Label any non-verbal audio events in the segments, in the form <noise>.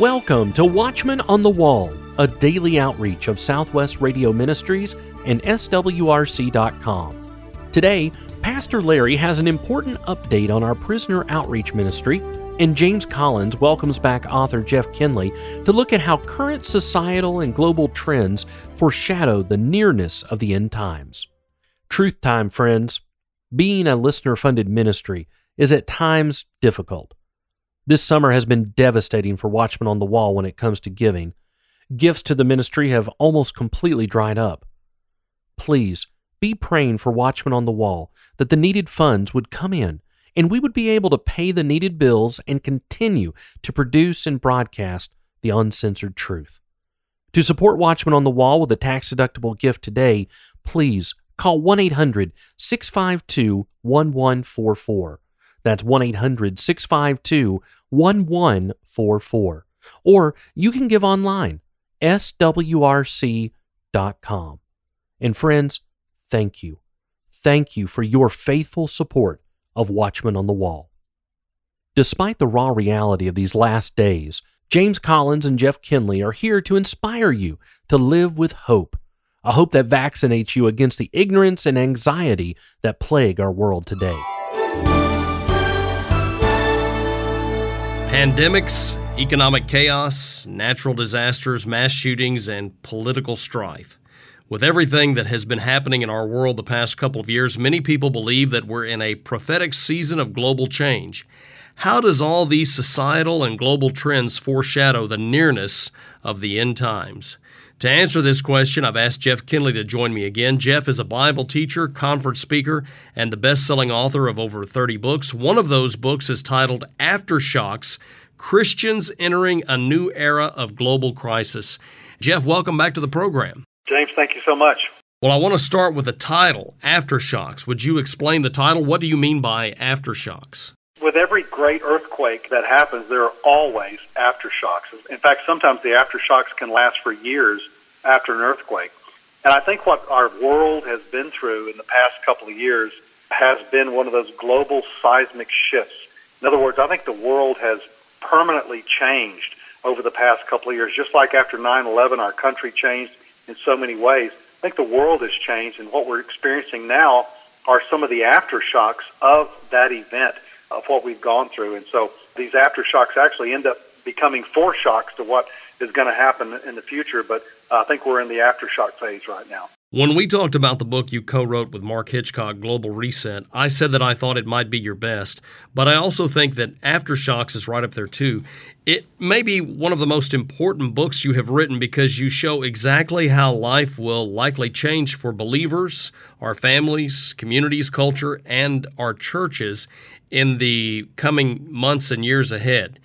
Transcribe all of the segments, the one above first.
Welcome to Watchman on the Wall, a daily outreach of Southwest Radio Ministries and SWRC.com. Today, Pastor Larry has an important update on our prisoner outreach ministry, and James Collins welcomes back author Jeff Kinley to look at how current societal and global trends foreshadow the nearness of the end times. Truth time, friends. Being a listener funded ministry is at times difficult. This summer has been devastating for Watchmen on the Wall when it comes to giving. Gifts to the ministry have almost completely dried up. Please be praying for Watchmen on the Wall that the needed funds would come in and we would be able to pay the needed bills and continue to produce and broadcast the uncensored truth. To support Watchmen on the Wall with a tax deductible gift today, please call 1 800 652 1144. That's 1 800 652 1144. Or you can give online, swrc.com. And friends, thank you. Thank you for your faithful support of Watchmen on the Wall. Despite the raw reality of these last days, James Collins and Jeff Kinley are here to inspire you to live with hope, a hope that vaccinates you against the ignorance and anxiety that plague our world today. Pandemics, economic chaos, natural disasters, mass shootings, and political strife. With everything that has been happening in our world the past couple of years, many people believe that we're in a prophetic season of global change. How does all these societal and global trends foreshadow the nearness of the end times? To answer this question, I've asked Jeff Kinley to join me again. Jeff is a Bible teacher, conference speaker, and the best selling author of over 30 books. One of those books is titled Aftershocks Christians Entering a New Era of Global Crisis. Jeff, welcome back to the program. James, thank you so much. Well, I want to start with the title, Aftershocks. Would you explain the title? What do you mean by aftershocks? With every great earthquake that happens, there are always aftershocks. In fact, sometimes the aftershocks can last for years after an earthquake. And I think what our world has been through in the past couple of years has been one of those global seismic shifts. In other words, I think the world has permanently changed over the past couple of years. Just like after 9 11, our country changed in so many ways. I think the world has changed, and what we're experiencing now are some of the aftershocks of that event of what we've gone through. And so these aftershocks actually end up becoming foreshocks to what is going to happen in the future. But I think we're in the aftershock phase right now. When we talked about the book you co wrote with Mark Hitchcock, Global Reset, I said that I thought it might be your best, but I also think that Aftershocks is right up there too. It may be one of the most important books you have written because you show exactly how life will likely change for believers, our families, communities, culture, and our churches in the coming months and years ahead.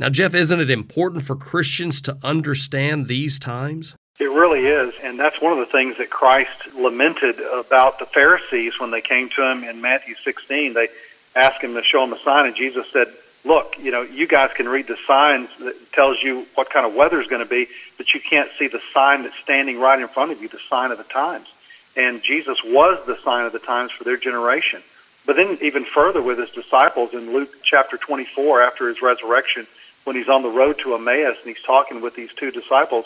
Now, Jeff, isn't it important for Christians to understand these times? It really is, and that's one of the things that Christ lamented about the Pharisees when they came to him in Matthew 16. They asked him to show them a sign, and Jesus said, "Look, you know, you guys can read the signs that tells you what kind of weather is going to be, but you can't see the sign that's standing right in front of you, the sign of the times." And Jesus was the sign of the times for their generation. But then, even further, with his disciples in Luke chapter 24, after his resurrection, when he's on the road to Emmaus and he's talking with these two disciples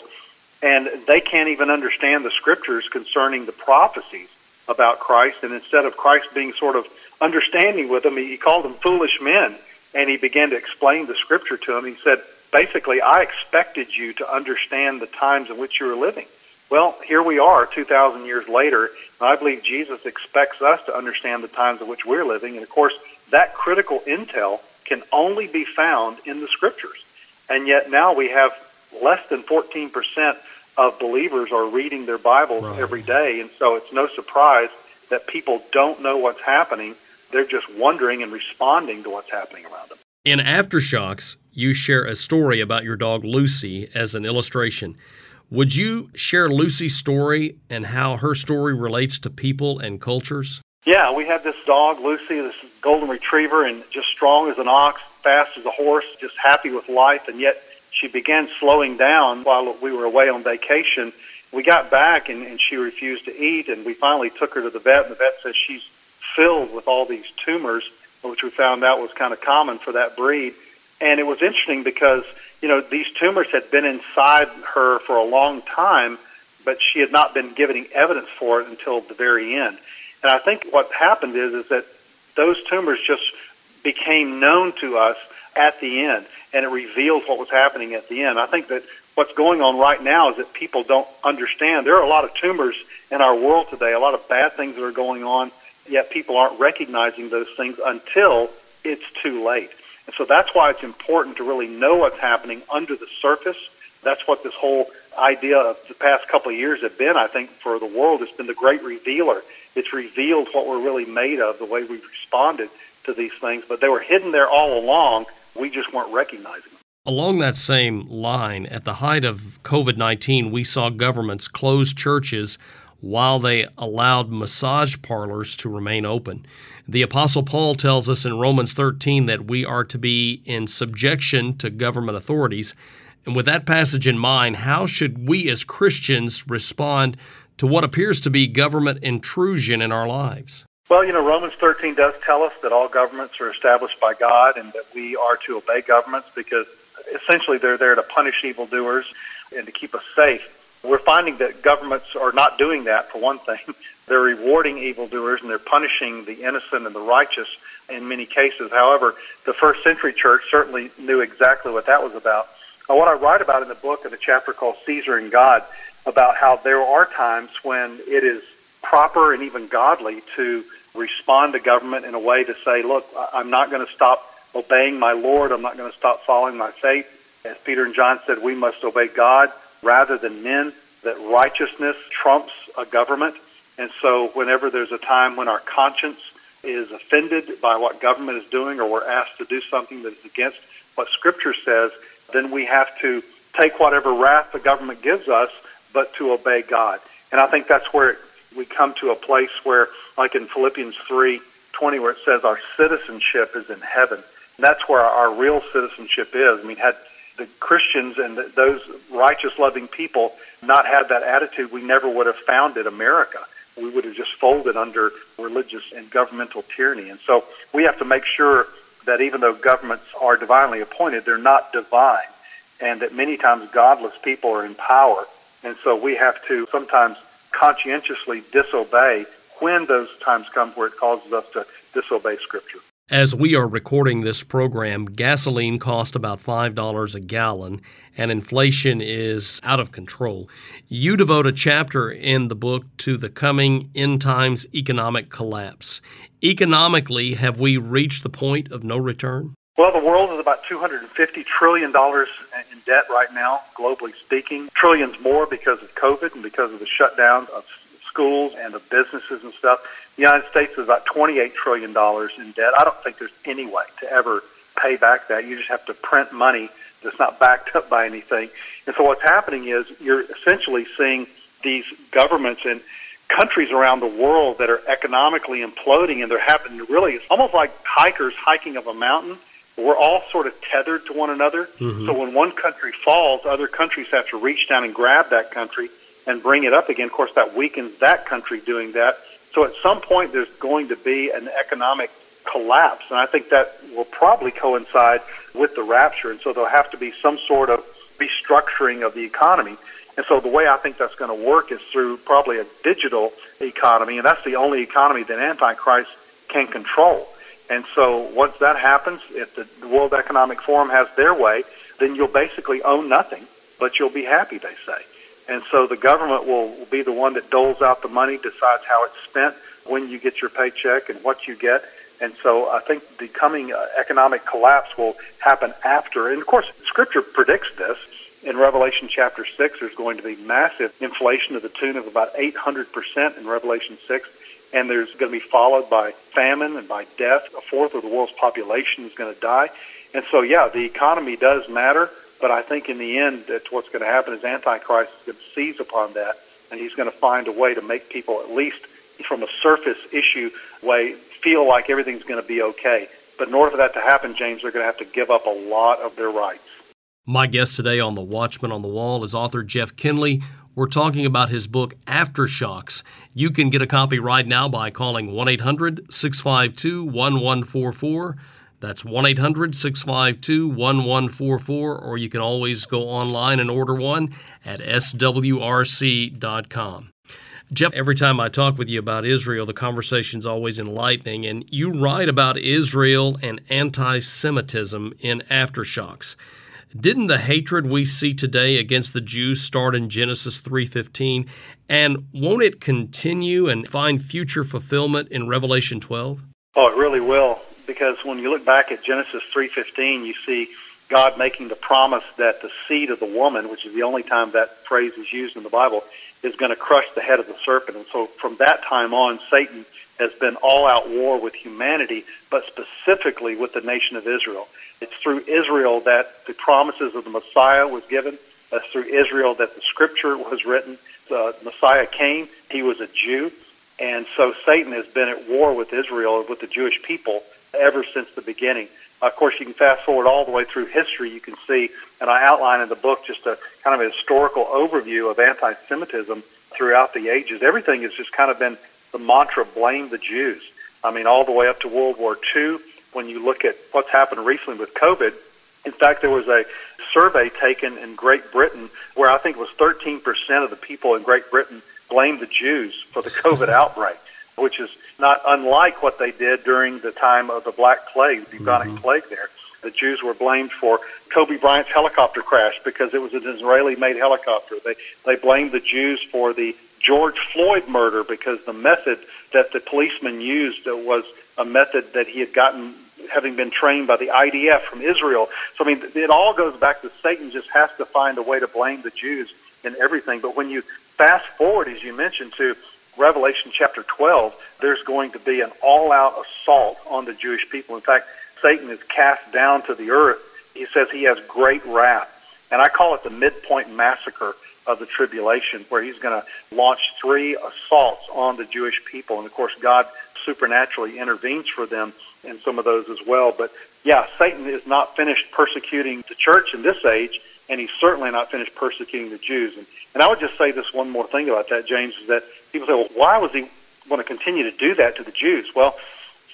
and they can't even understand the scriptures concerning the prophecies about Christ. And instead of Christ being sort of understanding with them, he called them foolish men, and he began to explain the scripture to them. He said, basically, I expected you to understand the times in which you were living. Well, here we are, 2,000 years later, and I believe Jesus expects us to understand the times in which we're living. And of course, that critical intel can only be found in the scriptures. And yet now we have less than 14 percent of believers are reading their Bibles right. every day, and so it's no surprise that people don't know what's happening. They're just wondering and responding to what's happening around them. In Aftershocks, you share a story about your dog Lucy as an illustration. Would you share Lucy's story and how her story relates to people and cultures? Yeah, we had this dog, Lucy, this golden retriever, and just strong as an ox, fast as a horse, just happy with life, and yet she began slowing down while we were away on vacation. We got back and, and she refused to eat, and we finally took her to the vet, and the vet says she's filled with all these tumors, which we found out was kind of common for that breed. And it was interesting because you know, these tumors had been inside her for a long time, but she had not been given evidence for it until the very end. And I think what happened is is that those tumors just became known to us at the end, and it reveals what was happening at the end. I think that what's going on right now is that people don't understand. There are a lot of tumors in our world today, a lot of bad things that are going on, yet people aren't recognizing those things until it's too late. And so that's why it's important to really know what's happening under the surface. That's what this whole idea of the past couple of years have been, I think, for the world. It's been the great revealer. It's revealed what we're really made of, the way we've responded to these things, but they were hidden there all along. We just weren't recognizing them. Along that same line, at the height of COVID 19, we saw governments close churches while they allowed massage parlors to remain open. The Apostle Paul tells us in Romans 13 that we are to be in subjection to government authorities. And with that passage in mind, how should we as Christians respond to what appears to be government intrusion in our lives? Well, you know, Romans 13 does tell us that all governments are established by God and that we are to obey governments because essentially they're there to punish evildoers and to keep us safe. We're finding that governments are not doing that, for one thing. <laughs> They're rewarding evildoers and they're punishing the innocent and the righteous in many cases. However, the first century church certainly knew exactly what that was about. And what I write about in the book in a chapter called Caesar and God about how there are times when it is proper and even godly to respond to government in a way to say, look, I'm not going to stop obeying my Lord. I'm not going to stop following my faith. As Peter and John said, we must obey God rather than men, that righteousness trumps a government. And so whenever there's a time when our conscience is offended by what government is doing or we're asked to do something that is against what Scripture says, then we have to take whatever wrath the government gives us, but to obey God. And I think that's where we come to a place where, like in Philippians 3 20, where it says our citizenship is in heaven. And that's where our real citizenship is. I mean, had the Christians and those righteous, loving people not had that attitude, we never would have founded America. We would have just folded under religious and governmental tyranny. And so we have to make sure that even though governments are divinely appointed, they're not divine, and that many times godless people are in power. And so we have to sometimes conscientiously disobey when those times come where it causes us to disobey Scripture. As we are recording this program, gasoline cost about $5 a gallon, and inflation is out of control. You devote a chapter in the book to the coming end times economic collapse. Economically, have we reached the point of no return? Well, the world is about $250 trillion in debt right now, globally speaking. Trillions more because of COVID and because of the shutdown of schools and of businesses and stuff. The United States is about $28 trillion in debt. I don't think there's any way to ever pay back that. You just have to print money that's not backed up by anything. And so what's happening is you're essentially seeing these governments and countries around the world that are economically imploding and they're happening really it's almost like hikers hiking up a mountain we're all sort of tethered to one another. Mm-hmm. So when one country falls, other countries have to reach down and grab that country and bring it up again. Of course, that weakens that country doing that. So at some point, there's going to be an economic collapse, and I think that will probably coincide with the rapture. And so there'll have to be some sort of restructuring of the economy. And so the way I think that's going to work is through probably a digital economy, and that's the only economy that Antichrist can control. And so once that happens, if the World Economic Forum has their way, then you'll basically own nothing, but you'll be happy, they say. And so the government will be the one that doles out the money, decides how it's spent, when you get your paycheck, and what you get. And so I think the coming uh, economic collapse will happen after. And of course, Scripture predicts this. In Revelation chapter 6, there's going to be massive inflation to the tune of about 800% in Revelation 6 and there's going to be followed by famine and by death. A fourth of the world's population is going to die. And so, yeah, the economy does matter, but I think in the end, that's what's going to happen is Antichrist is going to seize upon that, and he's going to find a way to make people, at least from a surface issue way, feel like everything's going to be okay. But in order for that to happen, James, they're going to have to give up a lot of their rights. My guest today on The Watchman on the Wall is author Jeff Kinley. We're talking about his book, Aftershocks. You can get a copy right now by calling 1 800 652 1144. That's 1 800 652 1144, or you can always go online and order one at swrc.com. Jeff, every time I talk with you about Israel, the conversation's always enlightening, and you write about Israel and anti Semitism in Aftershocks. Didn't the hatred we see today against the Jews start in Genesis 3:15 and won't it continue and find future fulfillment in Revelation 12? Oh, it really will because when you look back at Genesis 3:15 you see God making the promise that the seed of the woman, which is the only time that phrase is used in the Bible, is going to crush the head of the serpent. And so from that time on Satan has been all out war with humanity, but specifically with the nation of Israel. It's through Israel that the promises of the Messiah was given. It's through Israel that the scripture was written. The Messiah came. He was a Jew. And so Satan has been at war with Israel, with the Jewish people, ever since the beginning. Of course, you can fast forward all the way through history. You can see, and I outline in the book just a kind of a historical overview of anti Semitism throughout the ages. Everything has just kind of been the mantra blame the Jews. I mean, all the way up to World War II when you look at what's happened recently with COVID. In fact, there was a survey taken in Great Britain where I think it was 13% of the people in Great Britain blamed the Jews for the COVID <laughs> outbreak, which is not unlike what they did during the time of the Black Plague, the bubonic mm-hmm. plague there. The Jews were blamed for Kobe Bryant's helicopter crash because it was an Israeli-made helicopter. They they blamed the Jews for the George Floyd murder because the method that the policeman used was a method that he had gotten having been trained by the IDF from Israel. So, I mean, it all goes back to Satan just has to find a way to blame the Jews in everything. But when you fast forward, as you mentioned, to Revelation chapter 12, there's going to be an all out assault on the Jewish people. In fact, Satan is cast down to the earth. He says he has great wrath. And I call it the midpoint massacre of the tribulation, where he's going to launch three assaults on the Jewish people. And of course, God supernaturally intervenes for them in some of those as well. But yeah, Satan is not finished persecuting the church in this age, and he's certainly not finished persecuting the Jews. And, and I would just say this one more thing about that, James, is that people say, well, why was he want to continue to do that to the Jews? Well,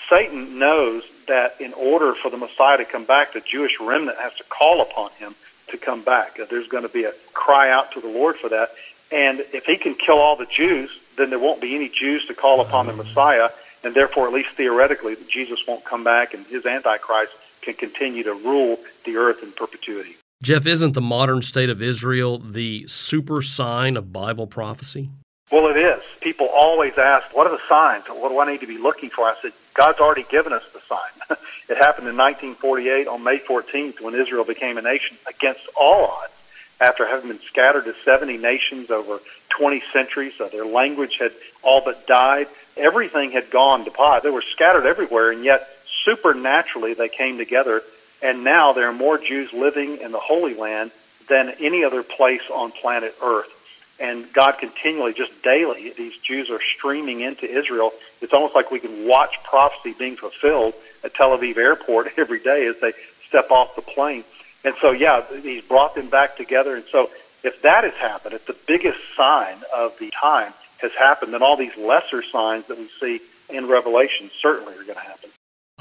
Satan knows that in order for the Messiah to come back, the Jewish remnant has to call upon him to come back. Uh, there's going to be a cry out to the Lord for that. And if he can kill all the Jews, then there won't be any Jews to call upon the Messiah and therefore, at least theoretically, Jesus won't come back and his Antichrist can continue to rule the earth in perpetuity. Jeff, isn't the modern state of Israel the super sign of Bible prophecy? Well, it is. People always ask, what are the signs? What do I need to be looking for? I said, God's already given us the sign. <laughs> it happened in 1948 on May 14th when Israel became a nation against all odds after having been scattered to 70 nations over 20 centuries. Uh, their language had all but died everything had gone to pot. They were scattered everywhere, and yet supernaturally they came together. And now there are more Jews living in the Holy Land than any other place on planet Earth. And God continually, just daily, these Jews are streaming into Israel. It's almost like we can watch prophecy being fulfilled at Tel Aviv airport <laughs> every day as they step off the plane. And so, yeah, he's brought them back together. And so, if that has happened, it's the biggest sign of the time has happened, then all these lesser signs that we see in Revelation certainly are going to happen.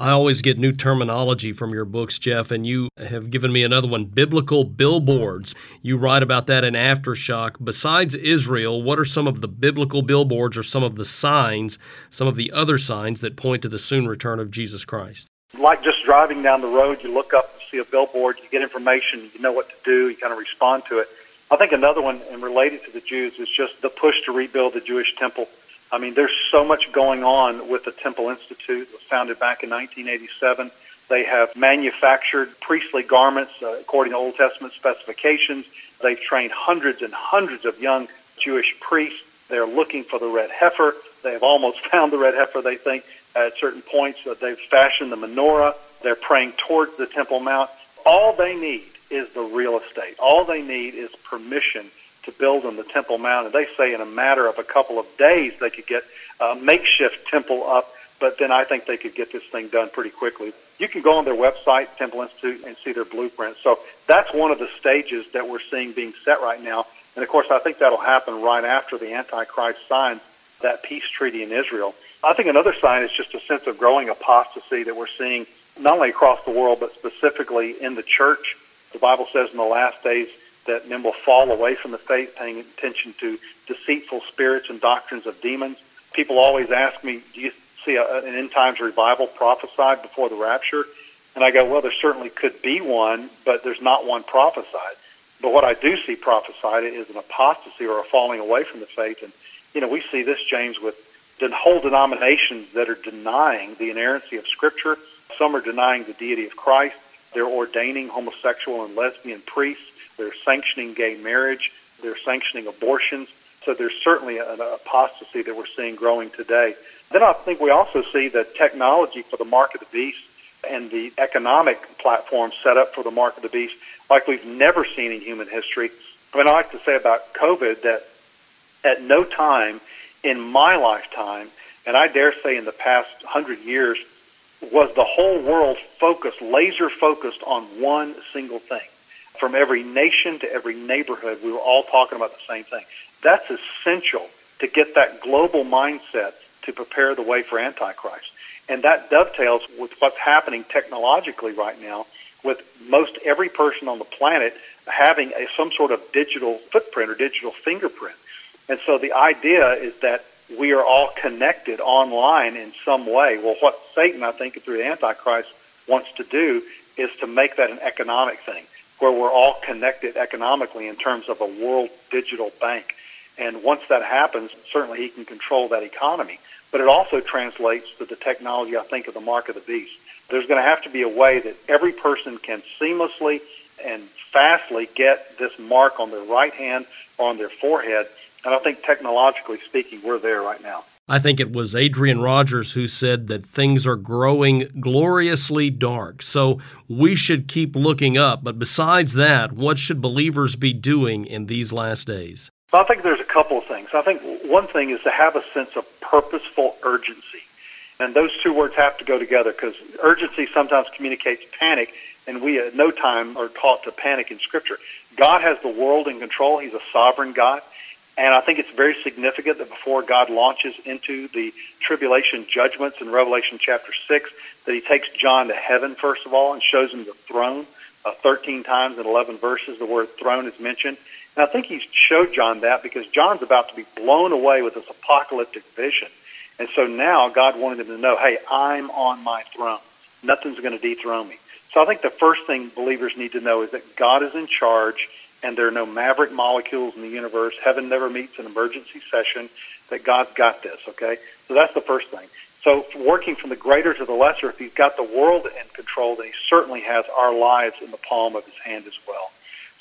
I always get new terminology from your books, Jeff, and you have given me another one biblical billboards. You write about that in Aftershock. Besides Israel, what are some of the biblical billboards or some of the signs, some of the other signs that point to the soon return of Jesus Christ? Like just driving down the road, you look up and see a billboard, you get information, you know what to do, you kind of respond to it. I think another one, and related to the Jews, is just the push to rebuild the Jewish temple. I mean, there's so much going on with the Temple Institute. Founded back in 1987. They have manufactured priestly garments uh, according to Old Testament specifications. They've trained hundreds and hundreds of young Jewish priests. They're looking for the red heifer. They have almost <laughs> found the red heifer, they think, at certain points. They've fashioned the menorah. They're praying towards the Temple Mount. All they need is the real estate. All they need is permission to build on the Temple Mount. And they say in a matter of a couple of days they could get a makeshift temple up, but then I think they could get this thing done pretty quickly. You can go on their website, Temple Institute, and see their blueprint. So that's one of the stages that we're seeing being set right now. And of course, I think that'll happen right after the Antichrist signs that peace treaty in Israel. I think another sign is just a sense of growing apostasy that we're seeing not only across the world, but specifically in the church. The Bible says in the last days that men will fall away from the faith, paying attention to deceitful spirits and doctrines of demons. People always ask me, do you see a, an end times revival prophesied before the rapture? And I go, well, there certainly could be one, but there's not one prophesied. But what I do see prophesied is an apostasy or a falling away from the faith. And, you know, we see this, James, with the whole denominations that are denying the inerrancy of Scripture. Some are denying the deity of Christ. They're ordaining homosexual and lesbian priests. They're sanctioning gay marriage. They're sanctioning abortions. So there's certainly an apostasy that we're seeing growing today. Then I think we also see the technology for the mark of the beast and the economic platform set up for the mark of the beast like we've never seen in human history. I mean, I like to say about COVID that at no time in my lifetime, and I dare say in the past hundred years, was the whole world focused, laser focused on one single thing. From every nation to every neighborhood, we were all talking about the same thing. That's essential to get that global mindset to prepare the way for Antichrist. And that dovetails with what's happening technologically right now with most every person on the planet having a, some sort of digital footprint or digital fingerprint. And so the idea is that we are all connected online in some way. Well, what Satan, I think, through the Antichrist, wants to do is to make that an economic thing, where we're all connected economically in terms of a world digital bank. And once that happens, certainly he can control that economy. But it also translates to the technology, I think, of the mark of the beast. There's going to have to be a way that every person can seamlessly and fastly get this mark on their right hand or on their forehead. And I think technologically speaking, we're there right now. I think it was Adrian Rogers who said that things are growing gloriously dark. So we should keep looking up. But besides that, what should believers be doing in these last days? I think there's a couple of things. I think one thing is to have a sense of purposeful urgency. And those two words have to go together because urgency sometimes communicates panic, and we at no time are taught to panic in Scripture. God has the world in control. He's a sovereign God. And I think it's very significant that before God launches into the tribulation judgments in Revelation chapter 6, that he takes John to heaven, first of all, and shows him the throne. Uh, 13 times in 11 verses, the word throne is mentioned. And I think he showed John that because John's about to be blown away with this apocalyptic vision. And so now God wanted him to know, hey, I'm on my throne. Nothing's going to dethrone me. So I think the first thing believers need to know is that God is in charge and there are no maverick molecules in the universe. Heaven never meets an emergency session, that God's got this, okay? So that's the first thing. So working from the greater to the lesser, if he's got the world in control, then he certainly has our lives in the palm of his hand as well.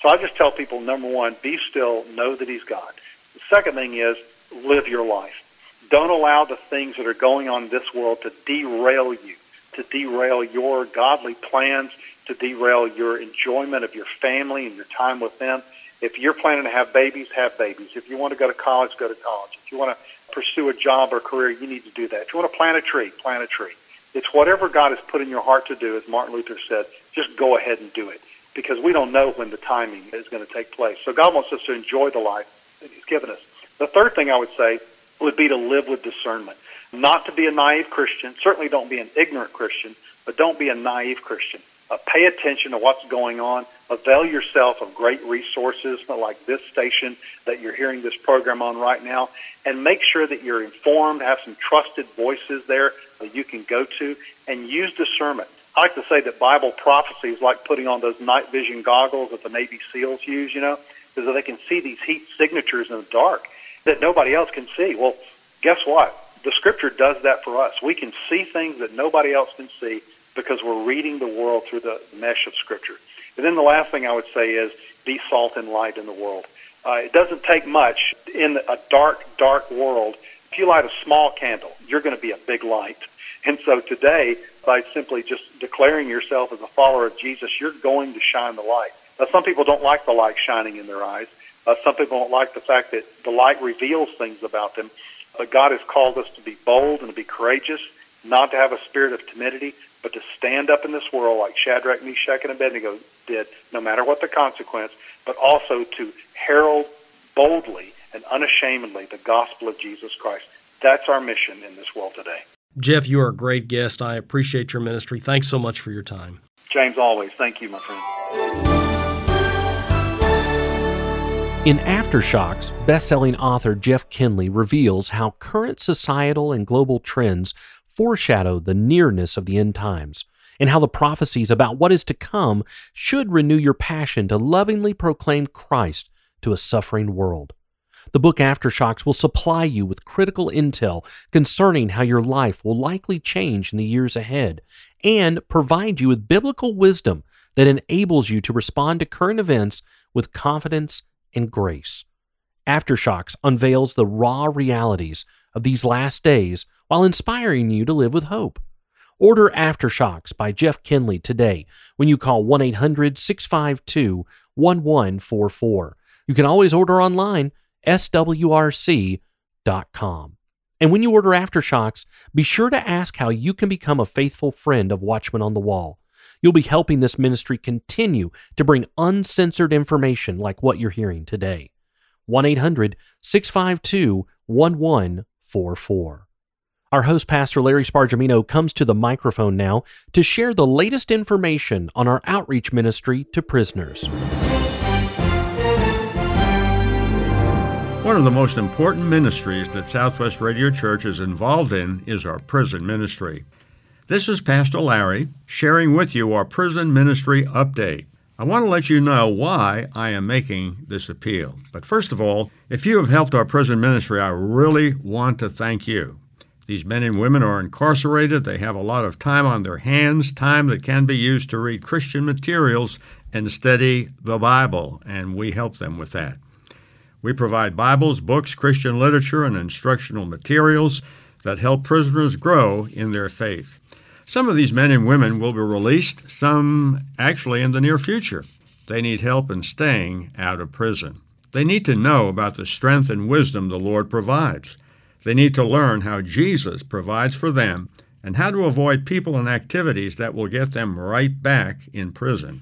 So I just tell people, number one, be still, know that he's God. The second thing is live your life. Don't allow the things that are going on in this world to derail you, to derail your godly plans, to derail your enjoyment of your family and your time with them. If you're planning to have babies, have babies. If you want to go to college, go to college. If you want to pursue a job or career, you need to do that. If you want to plant a tree, plant a tree. It's whatever God has put in your heart to do, as Martin Luther said, just go ahead and do it because we don't know when the timing is going to take place. So God wants us to enjoy the life that He's given us. The third thing I would say would be to live with discernment. Not to be a naive Christian. Certainly don't be an ignorant Christian, but don't be a naive Christian. Uh, pay attention to what's going on. Avail yourself of great resources like this station that you're hearing this program on right now, and make sure that you're informed, have some trusted voices there that you can go to, and use discernment. I like to say that Bible prophecy is like putting on those night vision goggles that the Navy SEALs use, you know, because they can see these heat signatures in the dark that nobody else can see. Well, guess what? The Scripture does that for us. We can see things that nobody else can see because we're reading the world through the mesh of Scripture. And then the last thing I would say is be salt and light in the world. Uh, it doesn't take much in a dark, dark world. If you light a small candle, you're going to be a big light. And so today, by simply just declaring yourself as a follower of Jesus, you're going to shine the light. Now, some people don't like the light shining in their eyes. Uh, some people don't like the fact that the light reveals things about them. But God has called us to be bold and to be courageous, not to have a spirit of timidity, but to stand up in this world like Shadrach, Meshach, and Abednego did, no matter what the consequence, but also to herald boldly and unashamedly the gospel of Jesus Christ. That's our mission in this world today. Jeff, you are a great guest. I appreciate your ministry. Thanks so much for your time. James, always. Thank you, my friend. In Aftershocks, best-selling author Jeff Kinley reveals how current societal and global trends foreshadow the nearness of the end times, and how the prophecies about what is to come should renew your passion to lovingly proclaim Christ to a suffering world. The book Aftershocks will supply you with critical intel concerning how your life will likely change in the years ahead and provide you with biblical wisdom that enables you to respond to current events with confidence and grace. Aftershocks unveils the raw realities of these last days while inspiring you to live with hope. Order Aftershocks by Jeff Kinley today when you call 1 800 652 1144. You can always order online swrc.com. And when you order Aftershocks, be sure to ask how you can become a faithful friend of Watchmen on the Wall. You'll be helping this ministry continue to bring uncensored information like what you're hearing today. 1 800 652 1144. Our host, Pastor Larry Spargimino, comes to the microphone now to share the latest information on our outreach ministry to prisoners. One of the most important ministries that Southwest Radio Church is involved in is our prison ministry. This is Pastor Larry sharing with you our prison ministry update. I want to let you know why I am making this appeal. But first of all, if you have helped our prison ministry, I really want to thank you. These men and women are incarcerated. They have a lot of time on their hands, time that can be used to read Christian materials and study the Bible, and we help them with that. We provide Bibles, books, Christian literature, and instructional materials that help prisoners grow in their faith. Some of these men and women will be released, some actually in the near future. They need help in staying out of prison. They need to know about the strength and wisdom the Lord provides. They need to learn how Jesus provides for them and how to avoid people and activities that will get them right back in prison.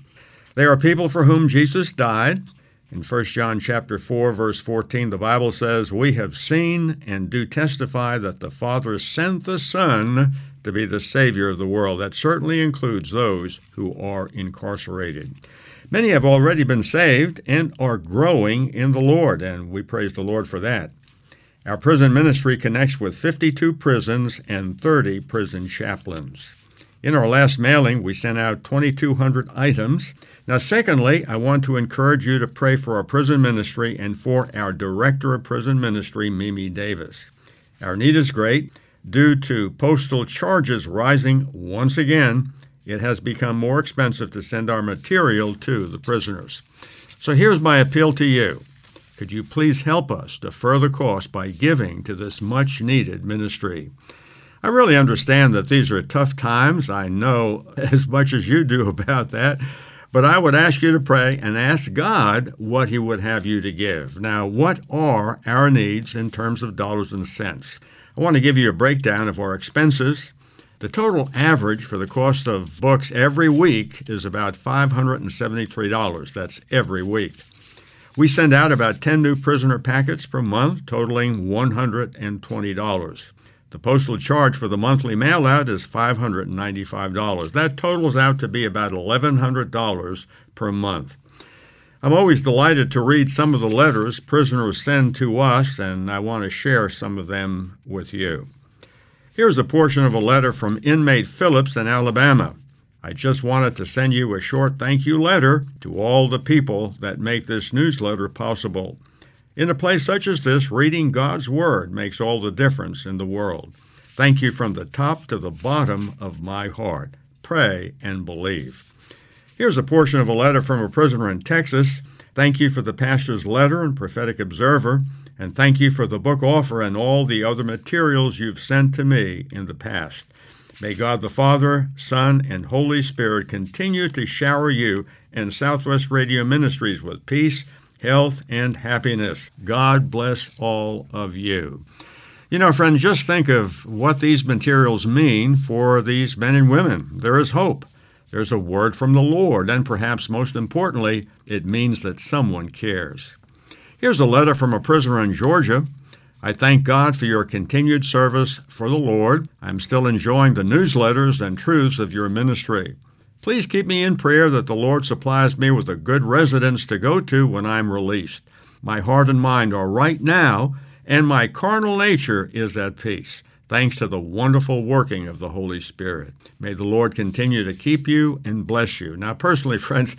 They are people for whom Jesus died, in 1 John chapter 4 verse 14 the Bible says, "We have seen and do testify that the Father sent the Son to be the savior of the world." That certainly includes those who are incarcerated. Many have already been saved and are growing in the Lord, and we praise the Lord for that. Our prison ministry connects with 52 prisons and 30 prison chaplains. In our last mailing, we sent out 2,200 items now, secondly, I want to encourage you to pray for our prison ministry and for our Director of Prison Ministry, Mimi Davis. Our need is great. Due to postal charges rising once again, it has become more expensive to send our material to the prisoners. So here's my appeal to you. Could you please help us defer the cost by giving to this much needed ministry? I really understand that these are tough times. I know <laughs> as much as you do about that. But I would ask you to pray and ask God what He would have you to give. Now, what are our needs in terms of dollars and cents? I want to give you a breakdown of our expenses. The total average for the cost of books every week is about $573. That's every week. We send out about 10 new prisoner packets per month, totaling $120. The postal charge for the monthly mail out is $595. That totals out to be about $1,100 per month. I'm always delighted to read some of the letters prisoners send to us, and I want to share some of them with you. Here's a portion of a letter from inmate Phillips in Alabama. I just wanted to send you a short thank you letter to all the people that make this newsletter possible. In a place such as this, reading God's Word makes all the difference in the world. Thank you from the top to the bottom of my heart. Pray and believe. Here's a portion of a letter from a prisoner in Texas. Thank you for the pastor's letter and prophetic observer, and thank you for the book offer and all the other materials you've sent to me in the past. May God the Father, Son, and Holy Spirit continue to shower you and Southwest Radio Ministries with peace health, and happiness. God bless all of you. You know, friends, just think of what these materials mean for these men and women. There is hope. There's a word from the Lord, and perhaps most importantly, it means that someone cares. Here's a letter from a prisoner in Georgia. I thank God for your continued service for the Lord. I'm still enjoying the newsletters and truths of your ministry. Please keep me in prayer that the Lord supplies me with a good residence to go to when I'm released. My heart and mind are right now, and my carnal nature is at peace thanks to the wonderful working of the Holy Spirit. May the Lord continue to keep you and bless you. Now, personally, <laughs> friends,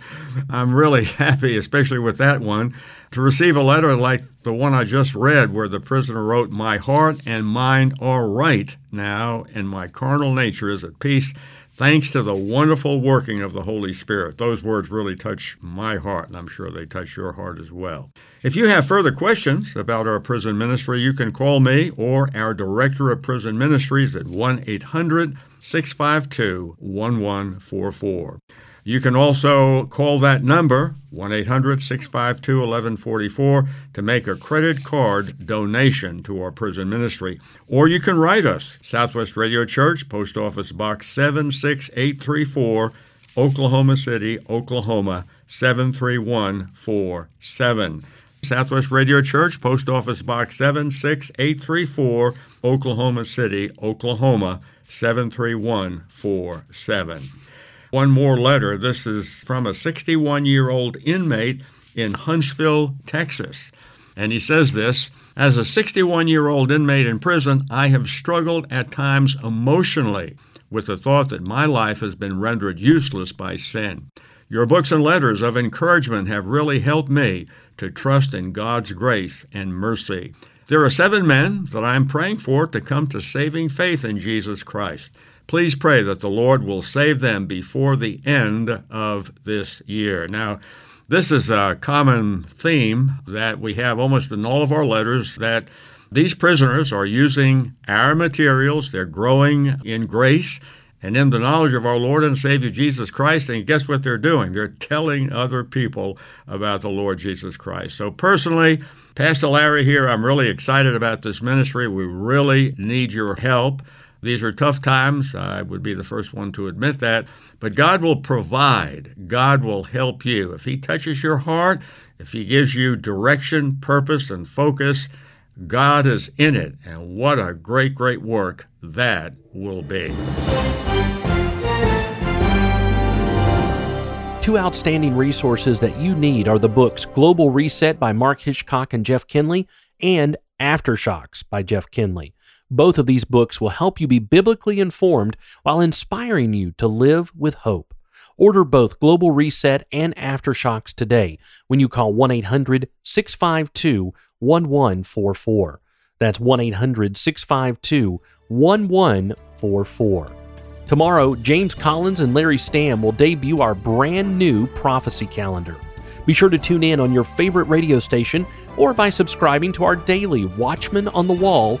I'm really happy, especially with that one, to receive a letter like the one I just read, where the prisoner wrote, My heart and mind are right now, and my carnal nature is at peace thanks to the wonderful working of the Holy Spirit. Those words really touch my heart, and I'm sure they touch your heart as well. If you have further questions about our prison ministry, you can call me or our Director of Prison Ministries at 1 800 652 1144. You can also call that number, 1 800 652 1144, to make a credit card donation to our prison ministry. Or you can write us, Southwest Radio Church, Post Office Box 76834, Oklahoma City, Oklahoma 73147. Southwest Radio Church, Post Office Box 76834, Oklahoma City, Oklahoma 73147. One more letter. This is from a 61 year old inmate in Huntsville, Texas. And he says this As a 61 year old inmate in prison, I have struggled at times emotionally with the thought that my life has been rendered useless by sin. Your books and letters of encouragement have really helped me to trust in God's grace and mercy. There are seven men that I am praying for to come to saving faith in Jesus Christ. Please pray that the Lord will save them before the end of this year. Now, this is a common theme that we have almost in all of our letters that these prisoners are using our materials, they're growing in grace and in the knowledge of our Lord and Savior Jesus Christ. And guess what they're doing? They're telling other people about the Lord Jesus Christ. So, personally, Pastor Larry here, I'm really excited about this ministry. We really need your help. These are tough times. I would be the first one to admit that. But God will provide, God will help you. If He touches your heart, if He gives you direction, purpose, and focus, God is in it. And what a great, great work that will be. Two outstanding resources that you need are the books Global Reset by Mark Hitchcock and Jeff Kinley and Aftershocks by Jeff Kinley. Both of these books will help you be biblically informed while inspiring you to live with hope. Order both Global Reset and Aftershocks today when you call 1 800 652 1144. That's 1 800 652 1144. Tomorrow, James Collins and Larry Stamm will debut our brand new prophecy calendar. Be sure to tune in on your favorite radio station or by subscribing to our daily Watchman on the Wall